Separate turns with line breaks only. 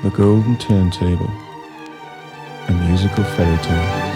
The Golden Turntable, a musical fairy tale.